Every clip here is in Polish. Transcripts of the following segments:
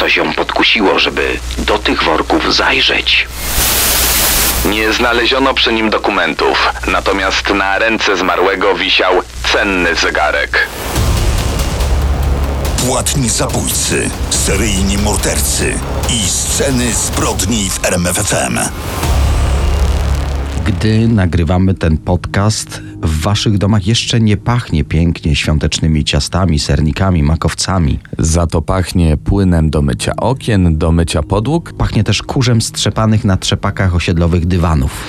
Coś ją podkusiło, żeby do tych worków zajrzeć. Nie znaleziono przy nim dokumentów, natomiast na ręce zmarłego wisiał cenny zegarek. Płatni zabójcy, seryjni mordercy i sceny zbrodni w RMFFM. Gdy nagrywamy ten podcast, w waszych domach jeszcze nie pachnie pięknie świątecznymi ciastami, sernikami, makowcami. Za to pachnie płynem do mycia okien, do mycia podłóg, Pachnie też kurzem strzepanych na trzepakach osiedlowych dywanów.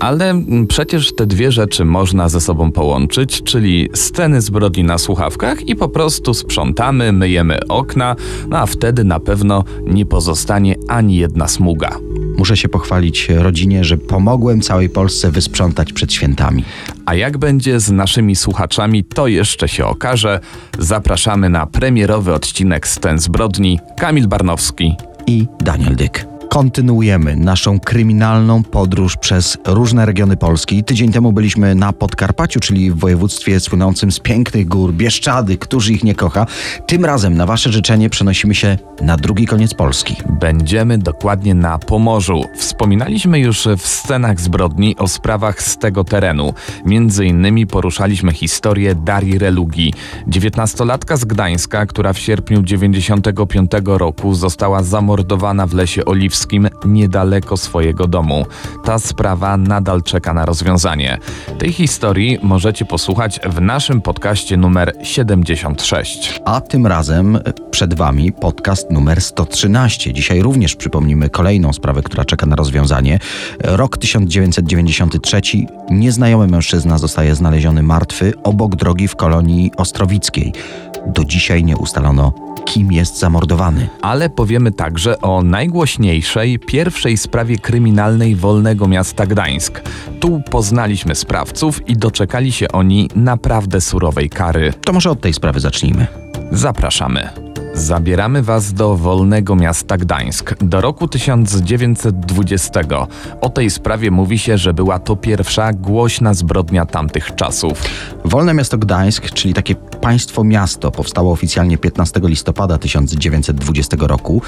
ale mm, przecież te dwie rzeczy można ze sobą połączyć, czyli sceny zbrodni na słuchawkach i po prostu sprzątamy, myjemy okna, no a wtedy na pewno nie pozostanie ani jedna smuga. Muszę się pochwalić rodzinie, że pomogłem całej Polsce wysprzątać przed świętami. A jak będzie z naszymi słuchaczami, to jeszcze się okaże. Zapraszamy na premierowy odcinek Scen zbrodni. Kamil Barnowski. i Daniel Dyk. Kontynuujemy naszą kryminalną podróż przez różne regiony Polski. Tydzień temu byliśmy na Podkarpaciu, czyli w województwie słynącym z pięknych gór, Bieszczady, którzy ich nie kocha. Tym razem na wasze życzenie przenosimy się na drugi koniec Polski. Będziemy dokładnie na Pomorzu. Wspominaliśmy już w scenach zbrodni o sprawach z tego terenu. Między innymi poruszaliśmy historię Darii Relugi, dziewiętnastolatka z Gdańska, która w sierpniu 95 roku została zamordowana w Lesie Oliwskim niedaleko swojego domu. Ta sprawa nadal czeka na rozwiązanie. Tej historii możecie posłuchać w naszym podcaście numer 76. A tym razem przed wami podcast numer 113. Dzisiaj również przypomnimy kolejną sprawę, która czeka na rozwiązanie. Rok 1993. Nieznajomy mężczyzna zostaje znaleziony martwy obok drogi w kolonii Ostrowickiej. Do dzisiaj nie ustalono, kim jest zamordowany. Ale powiemy także o najgłośniejszej, pierwszej sprawie kryminalnej Wolnego Miasta Gdańsk. Tu poznaliśmy sprawców i doczekali się oni naprawdę surowej kary. To może od tej sprawy zacznijmy. Zapraszamy. Zabieramy Was do wolnego miasta Gdańsk, do roku 1920. O tej sprawie mówi się, że była to pierwsza głośna zbrodnia tamtych czasów. Wolne miasto Gdańsk, czyli takie państwo miasto, powstało oficjalnie 15 listopada 1920 roku,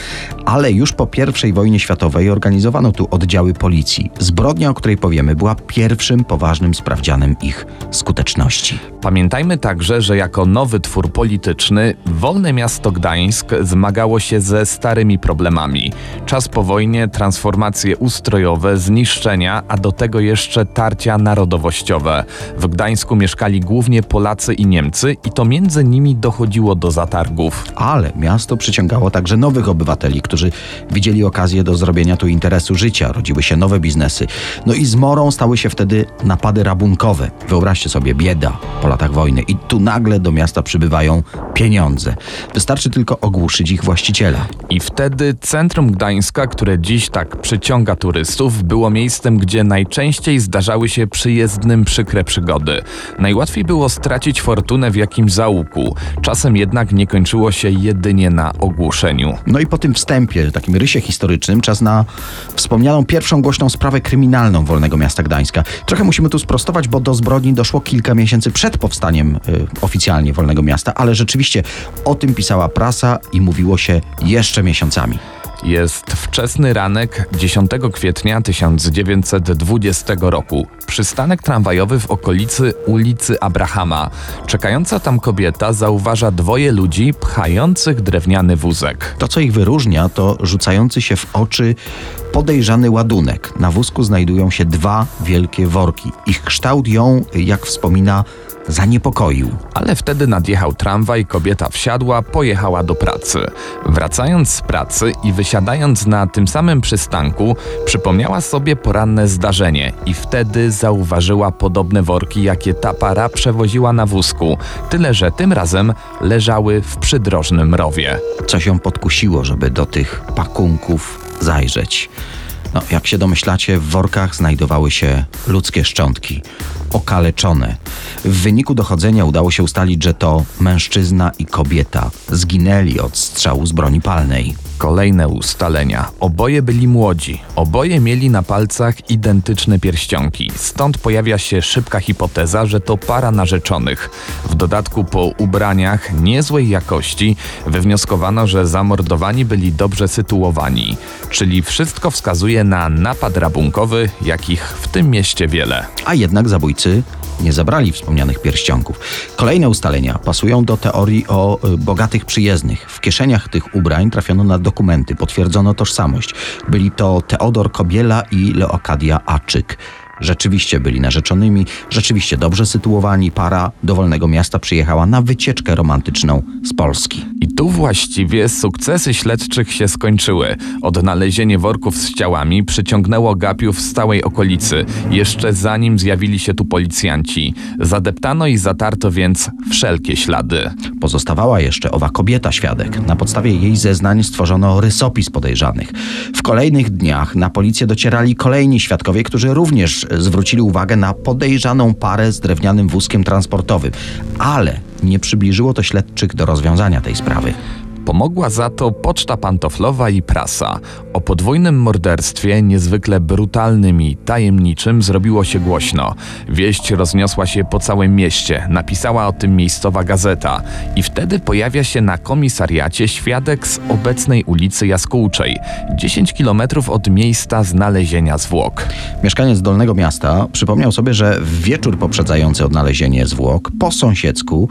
ale już po I wojnie światowej organizowano tu oddziały policji. Zbrodnia, o której powiemy, była pierwszym poważnym sprawdzianem ich skuteczności. Pamiętajmy także, że jako nowy twór polityczny, wolne miasto Gdańsk zmagało się ze starymi problemami. Czas po wojnie, transformacje ustrojowe, zniszczenia, a do tego jeszcze tarcia narodowościowe. W Gdańsku mieszkali głównie Polacy i Niemcy i to między nimi dochodziło do zatargów. Ale miasto przyciągało także nowych obywateli, którzy widzieli okazję do zrobienia tu interesu życia, rodziły się nowe biznesy. No i zmorą stały się wtedy napady rabunkowe. Wyobraźcie sobie, bieda po latach wojny. I tu nagle do miasta przybywają pieniądze. Wystarczy tylko ogłuszyć ich właściciela. I wtedy centrum Gdańska, które dziś tak przyciąga turystów, było miejscem, gdzie najczęściej zdarzały się przyjezdnym przykre przygody. Najłatwiej było stracić fortunę w jakimś zaułku. Czasem jednak nie kończyło się jedynie na ogłuszeniu. No i po tym wstępie, takim rysie historycznym, czas na wspomnianą pierwszą głośną sprawę kryminalną Wolnego Miasta Gdańska. Trochę musimy tu sprostować, bo do zbrodni doszło kilka miesięcy przed powstaniem y, oficjalnie Wolnego Miasta, ale rzeczywiście o tym pisała prasa i mówiło się jeszcze miesiącami. Jest wczesny ranek 10 kwietnia 1920 roku. Przystanek tramwajowy w okolicy ulicy Abrahama. Czekająca tam kobieta zauważa dwoje ludzi pchających drewniany wózek. To, co ich wyróżnia, to rzucający się w oczy podejrzany ładunek. Na wózku znajdują się dwa wielkie worki. Ich kształt ją, jak wspomina, zaniepokoił. Ale wtedy nadjechał tramwaj, kobieta wsiadła, pojechała do pracy. Wracając z pracy i wysiadając na tym samym przystanku, przypomniała sobie poranne zdarzenie i wtedy zauważyła podobne worki, jakie ta para przewoziła na wózku. Tyle, że tym razem leżały w przydrożnym rowie. Coś ją podkusiło, żeby do tych pakunków zajrzeć. No, jak się domyślacie, w workach znajdowały się ludzkie szczątki, okaleczone. W wyniku dochodzenia udało się ustalić, że to mężczyzna i kobieta zginęli od strzału z broni palnej. Kolejne ustalenia. Oboje byli młodzi. Oboje mieli na palcach identyczne pierścionki. Stąd pojawia się szybka hipoteza, że to para narzeczonych. W dodatku po ubraniach niezłej jakości wywnioskowano, że zamordowani byli dobrze sytuowani. Czyli wszystko wskazuje na napad rabunkowy, jakich w tym mieście wiele. A jednak zabójcy nie zabrali wspomnianych pierścionków. Kolejne ustalenia pasują do teorii o y, bogatych przyjezdnych. W kieszeniach tych ubrań trafiono na dokumenty, potwierdzono tożsamość. Byli to Teodor Kobiela i Leokadia Aczyk. Rzeczywiście byli narzeczonymi, rzeczywiście dobrze sytuowani. Para do wolnego miasta przyjechała na wycieczkę romantyczną z Polski. I tu właściwie sukcesy śledczych się skończyły. Odnalezienie worków z ciałami przyciągnęło gapiów z całej okolicy, jeszcze zanim zjawili się tu policjanci. Zadeptano i zatarto więc wszelkie ślady. Pozostawała jeszcze owa kobieta świadek. Na podstawie jej zeznań stworzono rysopis podejrzanych. W kolejnych dniach na policję docierali kolejni świadkowie, którzy również zwrócili uwagę na podejrzaną parę z drewnianym wózkiem transportowym, ale nie przybliżyło to śledczych do rozwiązania tej sprawy. Pomogła za to poczta pantoflowa i prasa. O podwójnym morderstwie, niezwykle brutalnym i tajemniczym, zrobiło się głośno. Wieść rozniosła się po całym mieście, napisała o tym miejscowa gazeta. I wtedy pojawia się na komisariacie świadek z obecnej ulicy Jaskółczej, 10 kilometrów od miejsca znalezienia zwłok. Mieszkaniec Dolnego Miasta przypomniał sobie, że w wieczór poprzedzający odnalezienie zwłok po sąsiedzku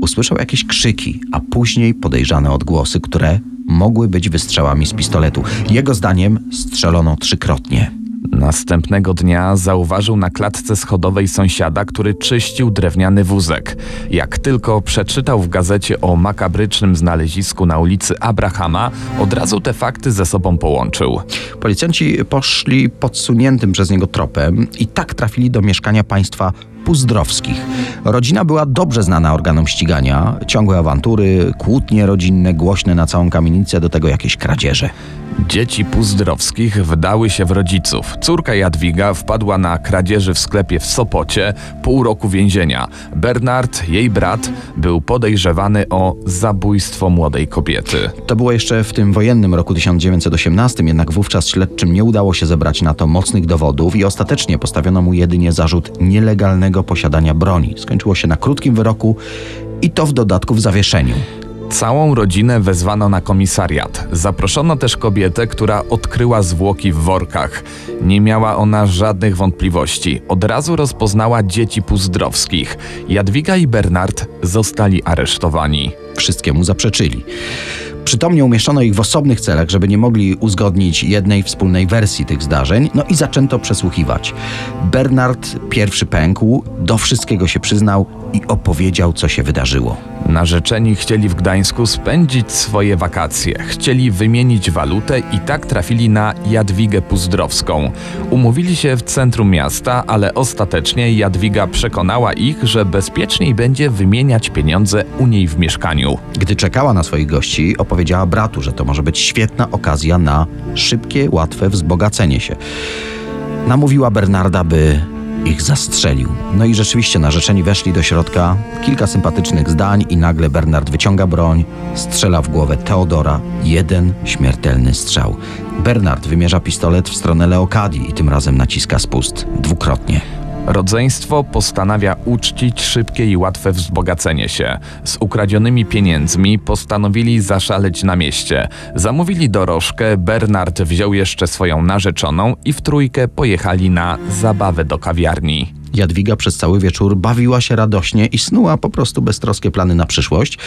usłyszał jakieś krzyki, a później podejrzane odgłosy, które mogły być wystrzałami z pistoletu. Jego zdaniem strzelono trzykrotnie. Następnego dnia zauważył na klatce schodowej sąsiada, który czyścił drewniany wózek. Jak tylko przeczytał w gazecie o makabrycznym znalezisku na ulicy Abrahama, od razu te fakty ze sobą połączył. Policjanci poszli podsuniętym przez niego tropem i tak trafili do mieszkania państwa Puzdrowskich. Rodzina była dobrze znana organom ścigania. Ciągłe awantury, kłótnie rodzinne, głośne na całą kamienicę, do tego jakieś kradzieże. Dzieci Puzdrowskich wdały się w rodziców. Córka Jadwiga wpadła na kradzieży w sklepie w Sopocie, pół roku więzienia. Bernard, jej brat, był podejrzewany o zabójstwo młodej kobiety. To było jeszcze w tym wojennym roku 1918, jednak wówczas śledczym nie udało się zebrać na to mocnych dowodów i ostatecznie postawiono mu jedynie zarzut nielegalnego posiadania broni. Skończyło się na krótkim wyroku i to w dodatku w zawieszeniu. Całą rodzinę wezwano na komisariat. Zaproszono też kobietę, która odkryła zwłoki w workach. Nie miała ona żadnych wątpliwości. Od razu rozpoznała dzieci Puzdrowskich. Jadwiga i Bernard zostali aresztowani. Wszystkiemu zaprzeczyli. Przytomnie umieszczono ich w osobnych celach, żeby nie mogli uzgodnić jednej wspólnej wersji tych zdarzeń, no i zaczęto przesłuchiwać. Bernard pierwszy pękł, do wszystkiego się przyznał i opowiedział, co się wydarzyło. Narzeczeni chcieli w Gdańsku spędzić swoje wakacje. Chcieli wymienić walutę i tak trafili na Jadwigę Puzdrowską. Umówili się w centrum miasta, ale ostatecznie Jadwiga przekonała ich, że bezpieczniej będzie wymieniać pieniądze u niej w mieszkaniu. Gdy czekała na swoich gości, opowiedziała bratu, że to może być świetna okazja na szybkie, łatwe wzbogacenie się. Namówiła Bernarda, by ich zastrzelił. No i rzeczywiście narzeczeni weszli do środka, kilka sympatycznych zdań i nagle Bernard wyciąga broń, strzela w głowę Teodora, jeden śmiertelny strzał. Bernard wymierza pistolet w stronę Leokadii i tym razem naciska spust dwukrotnie. Rodzeństwo postanawia uczcić szybkie i łatwe wzbogacenie się. Z ukradzionymi pieniędzmi postanowili zaszaleć na mieście. Zamówili dorożkę, Bernard wziął jeszcze swoją narzeczoną i w trójkę pojechali na zabawę do kawiarni. Jadwiga przez cały wieczór bawiła się radośnie i snuła po prostu beztroskie plany na przyszłość.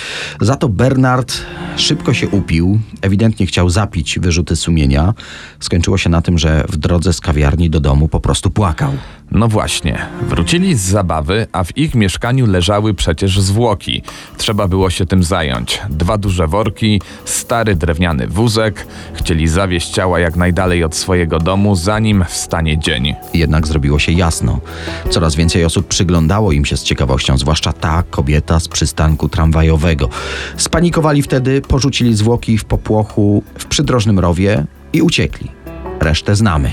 Za to Bernard szybko się upił, ewidentnie chciał zapić wyrzuty sumienia. Skończyło się na tym, że w drodze z kawiarni do domu po prostu płakał. No właśnie, wrócili z zabawy, a w ich mieszkaniu leżały przecież zwłoki. Trzeba było się tym zająć. Dwa duże worki, stary drewniany wózek. Chcieli zawieźć ciała jak najdalej od swojego domu, zanim wstanie dzień. Jednak zrobiło się jasno. Coraz więcej osób przyglądało im się z ciekawością, zwłaszcza ta kobieta z przystanku tramwajowego. Spanikowali wtedy, porzucili zwłoki w popłochu w przydrożnym rowie i uciekli. Resztę znamy.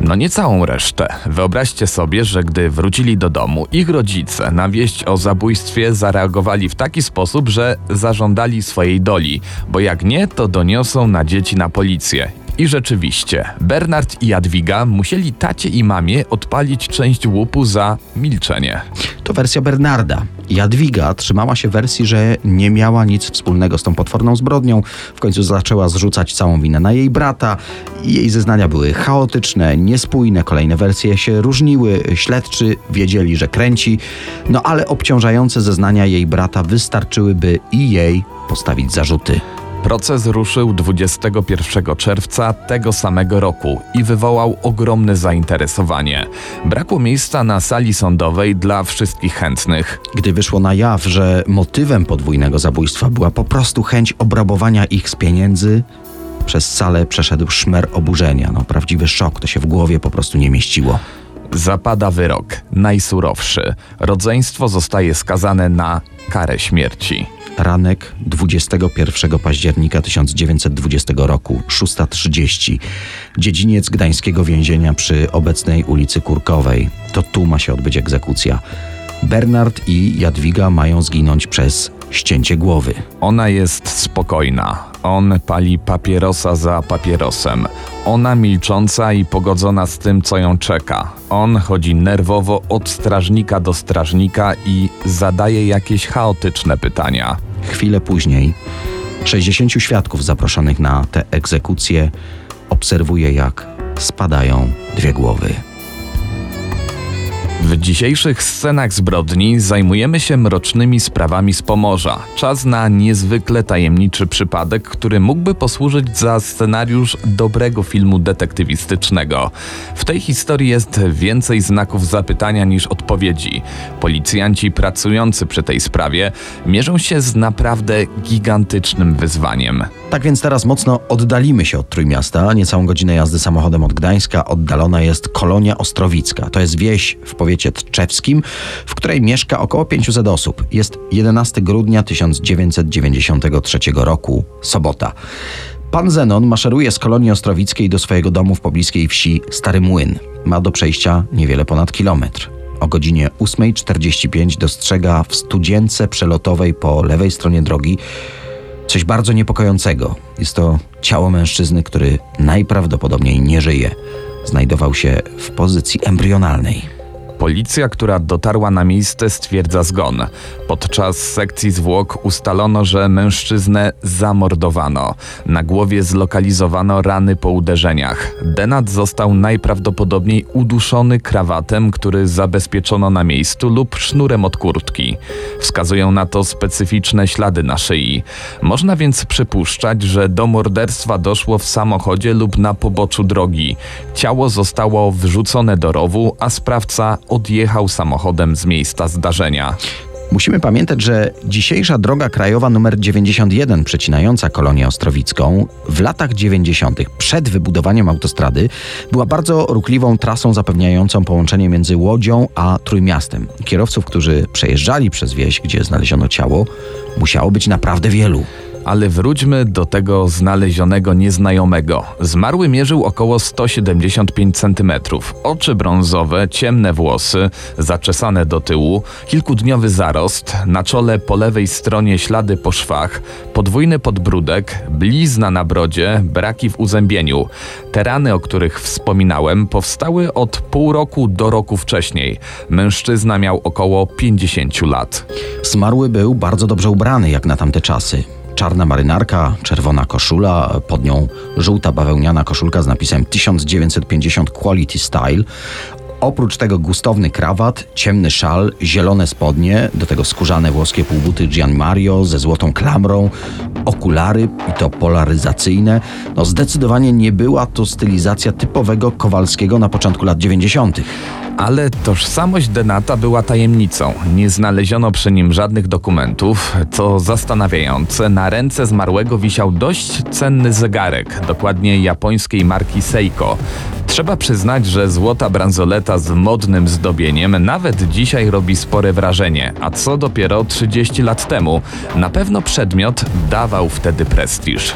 No nie całą resztę. Wyobraźcie sobie, że gdy wrócili do domu, ich rodzice na wieść o zabójstwie zareagowali w taki sposób, że zażądali swojej doli, bo jak nie, to doniosą na dzieci na policję. I rzeczywiście, Bernard i Jadwiga musieli tacie i mamie odpalić część łupu za milczenie. To wersja Bernarda. Jadwiga trzymała się wersji, że nie miała nic wspólnego z tą potworną zbrodnią. W końcu zaczęła zrzucać całą winę na jej brata. Jej zeznania były chaotyczne, niespójne, kolejne wersje się różniły. Śledczy wiedzieli, że kręci, no ale obciążające zeznania jej brata wystarczyły, by i jej postawić zarzuty. Proces ruszył 21 czerwca tego samego roku i wywołał ogromne zainteresowanie. Brakło miejsca na sali sądowej dla wszystkich chętnych. Gdy wyszło na jaw, że motywem podwójnego zabójstwa była po prostu chęć obrabowania ich z pieniędzy, przez salę przeszedł szmer oburzenia. No, prawdziwy szok, to się w głowie po prostu nie mieściło. Zapada wyrok, najsurowszy. Rodzeństwo zostaje skazane na karę śmierci. Ranek 21 października 1920 roku, 6.30. Dziedziniec gdańskiego więzienia przy obecnej ulicy Kurkowej. To tu ma się odbyć egzekucja. Bernard i Jadwiga mają zginąć przez ścięcie głowy. Ona jest spokojna. On pali papierosa za papierosem. Ona milcząca i pogodzona z tym, co ją czeka. On chodzi nerwowo od strażnika do strażnika i zadaje jakieś chaotyczne pytania. Chwilę później 60 świadków zaproszonych na tę egzekucję obserwuje, jak spadają dwie głowy. W dzisiejszych scenach zbrodni zajmujemy się mrocznymi sprawami z Pomorza. Czas na niezwykle tajemniczy przypadek, który mógłby posłużyć za scenariusz dobrego filmu detektywistycznego. W tej historii jest więcej znaków zapytania niż odpowiedzi. Policjanci pracujący przy tej sprawie mierzą się z naprawdę gigantycznym wyzwaniem. Tak więc teraz mocno oddalimy się od Trójmiasta. Niecałą godzinę jazdy samochodem od Gdańska oddalona jest Kolonia Ostrowicka. To jest wieś w powiecie tczewskim, w której mieszka około 500 osób. Jest 11 grudnia 1993 roku, sobota. Pan Zenon maszeruje z kolonii ostrowickiej do swojego domu w pobliskiej wsi Stary Młyn. Ma do przejścia niewiele ponad kilometr. O godzinie 8.45 dostrzega w studzience przelotowej po lewej stronie drogi coś bardzo niepokojącego. Jest to ciało mężczyzny, który najprawdopodobniej nie żyje. Znajdował się w pozycji embrionalnej. Policja, która dotarła na miejsce, stwierdza zgon. Podczas sekcji zwłok ustalono, że mężczyznę zamordowano. Na głowie zlokalizowano rany po uderzeniach. Denat został najprawdopodobniej uduszony krawatem, który zabezpieczono na miejscu lub sznurem od kurtki. Wskazują na to specyficzne ślady na szyi. Można więc przypuszczać, że do morderstwa doszło w samochodzie lub na poboczu drogi. Ciało zostało wrzucone do rowu, a sprawca odjechał samochodem z miejsca zdarzenia. Musimy pamiętać, że dzisiejsza droga krajowa nr 91 przecinająca kolonię ostrowicką w latach 90. przed wybudowaniem autostrady była bardzo ruchliwą trasą zapewniającą połączenie między Łodzią a Trójmiastem. Kierowców, którzy przejeżdżali przez wieś, gdzie znaleziono ciało, musiało być naprawdę wielu. Ale wróćmy do tego znalezionego nieznajomego. Zmarły mierzył około 175 cm. Oczy brązowe, ciemne włosy, zaczesane do tyłu, kilkudniowy zarost, na czole po lewej stronie ślady po szwach, podwójny podbródek, blizna na brodzie, braki w uzębieniu. Te rany, o których wspominałem, powstały od pół roku do roku wcześniej. Mężczyzna miał około 50 lat. Zmarły był bardzo dobrze ubrany jak na tamte czasy. Czarna marynarka, czerwona koszula, pod nią żółta bawełniana koszulka z napisem 1950 Quality Style. Oprócz tego gustowny krawat, ciemny szal, zielone spodnie, do tego skórzane włoskie półbuty Gian Mario ze złotą klamrą, okulary i to polaryzacyjne. No zdecydowanie nie była to stylizacja typowego Kowalskiego na początku lat 90. Ale tożsamość Denata była tajemnicą. Nie znaleziono przy nim żadnych dokumentów. Co zastanawiające, na ręce zmarłego wisiał dość cenny zegarek, dokładnie japońskiej marki Seiko. Trzeba przyznać, że złota bransoleta z modnym zdobieniem nawet dzisiaj robi spore wrażenie, a co dopiero 30 lat temu. Na pewno przedmiot dawał wtedy prestiż.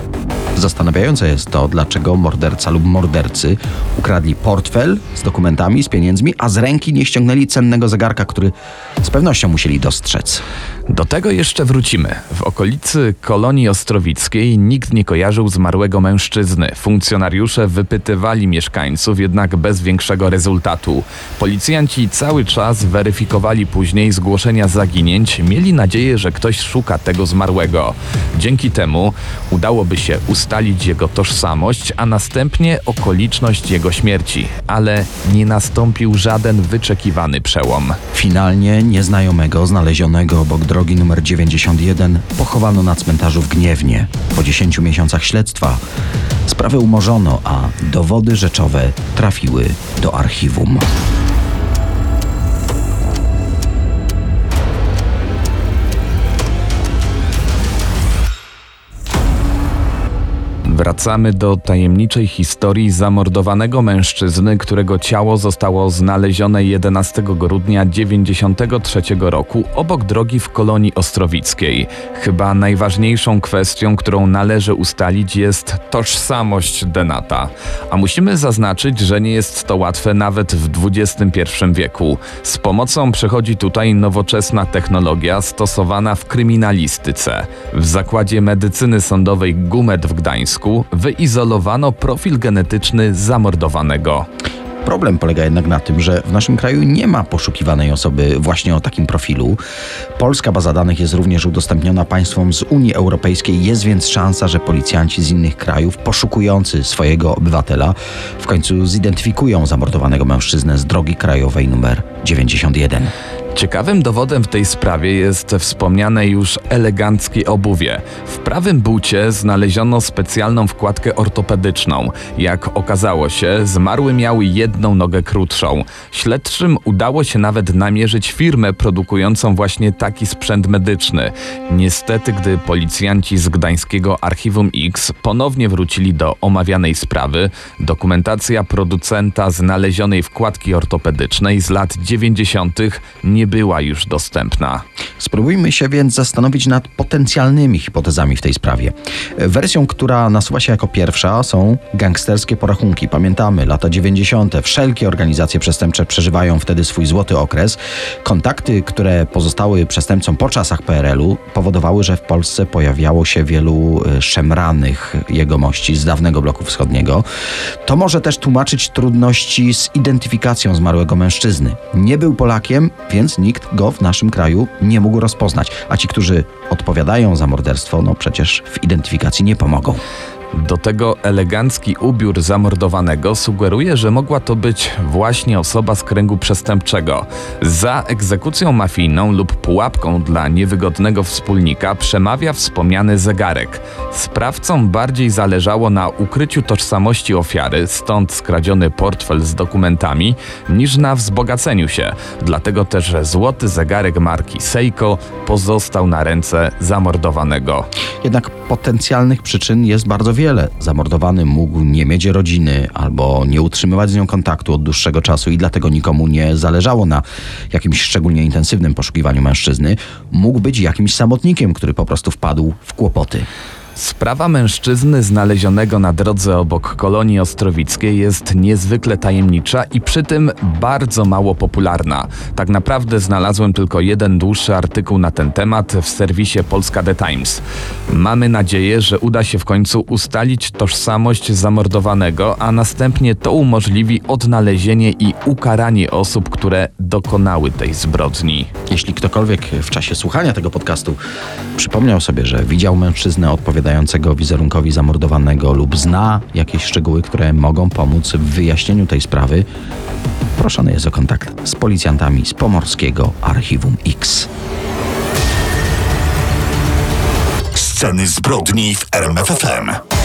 Zastanawiające jest to, dlaczego morderca lub mordercy ukradli portfel z dokumentami, z pieniędzmi, a z ręki nie ściągnęli cennego zegarka, który z pewnością musieli dostrzec. Do tego jeszcze wrócimy. W okolicy kolonii ostrowickiej nikt nie kojarzył zmarłego mężczyzny. Funkcjonariusze wypytywali mieszkańców, jednak bez większego rezultatu. Policjanci cały czas weryfikowali później zgłoszenia zaginięć, mieli nadzieję, że ktoś szuka tego zmarłego. Dzięki temu udałoby się ustalić jego tożsamość, a następnie okoliczność jego śmierci. Ale nie nastąpił żaden wyczekiwany przełom. Finalnie nieznajomego znalezionego obok drogi numer 91 pochowano na cmentarzu w Gniewnie. Po 10 miesiącach śledztwa sprawę umorzono, a dowody rzeczowe trafiły do archiwum. Wracamy do tajemniczej historii zamordowanego mężczyzny, którego ciało zostało znalezione 11 grudnia 1993 roku obok drogi w kolonii ostrowickiej. Chyba najważniejszą kwestią, którą należy ustalić jest tożsamość Denata. A musimy zaznaczyć, że nie jest to łatwe nawet w XXI wieku. Z pomocą przychodzi tutaj nowoczesna technologia stosowana w kryminalistyce. W Zakładzie Medycyny Sądowej GUMED w Gdańsku wyizolowano profil genetyczny zamordowanego. Problem polega jednak na tym, że w naszym kraju nie ma poszukiwanej osoby właśnie o takim profilu. Polska baza danych jest również udostępniona państwom z Unii Europejskiej, jest więc szansa, że policjanci z innych krajów poszukujący swojego obywatela w końcu zidentyfikują zamordowanego mężczyznę z drogi krajowej numer 91. Ciekawym dowodem w tej sprawie jest wspomniane już eleganckie obuwie. W prawym bucie znaleziono specjalną wkładkę ortopedyczną. Jak okazało się, zmarły miał jedną nogę krótszą. Śledczym udało się nawet namierzyć firmę produkującą właśnie taki sprzęt medyczny. Niestety, gdy policjanci z gdańskiego Archiwum X ponownie wrócili do omawianej sprawy, dokumentacja producenta znalezionej wkładki ortopedycznej z lat 90. nie była już dostępna. Spróbujmy się więc zastanowić nad potencjalnymi hipotezami w tej sprawie. Wersją, która nasuwa się jako pierwsza, są gangsterskie porachunki. Pamiętamy, lata 90. Wszelkie organizacje przestępcze przeżywają wtedy swój złoty okres. Kontakty, które pozostały przestępcom po czasach PRL-u, powodowały, że w Polsce pojawiało się wielu e, szemranych jegomości z dawnego bloku wschodniego. To może też tłumaczyć trudności z identyfikacją zmarłego mężczyzny. Nie był Polakiem, więc nikt go w naszym kraju nie mógł rozpoznać. A ci, którzy odpowiadają za morderstwo, no przecież w identyfikacji nie pomogą. Do tego elegancki ubiór zamordowanego sugeruje, że mogła to być właśnie osoba z kręgu przestępczego. Za egzekucją mafijną lub pułapką dla niewygodnego wspólnika przemawia wspomniany zegarek. Sprawcom bardziej zależało na ukryciu tożsamości ofiary, stąd skradziony portfel z dokumentami, niż na wzbogaceniu się. Dlatego też złoty zegarek marki Seiko pozostał na ręce zamordowanego. Jednak potencjalnych przyczyn jest bardzo wiele. Zamordowany mógł nie mieć rodziny albo nie utrzymywać z nią kontaktu od dłuższego czasu i dlatego nikomu nie zależało na jakimś szczególnie intensywnym poszukiwaniu mężczyzny. Mógł być jakimś samotnikiem, który po prostu wpadł w kłopoty. Sprawa mężczyzny znalezionego na drodze obok kolonii ostrowickiej jest niezwykle tajemnicza i przy tym bardzo mało popularna. Tak naprawdę znalazłem tylko jeden dłuższy artykuł na ten temat w serwisie Polska The Times. Mamy nadzieję, że uda się w końcu ustalić tożsamość zamordowanego, a następnie to umożliwi odnalezienie i ukaranie osób, które dokonały tej zbrodni. Jeśli ktokolwiek w czasie słuchania tego podcastu przypomniał sobie, że widział mężczyznę odpowiadającego wizerunkowi zamordowanego lub zna jakieś szczegóły, które mogą pomóc w wyjaśnieniu tej sprawy, proszony jest o kontakt z policjantami z Pomorskiego Archiwum X. Sceny zbrodni w RMFFM.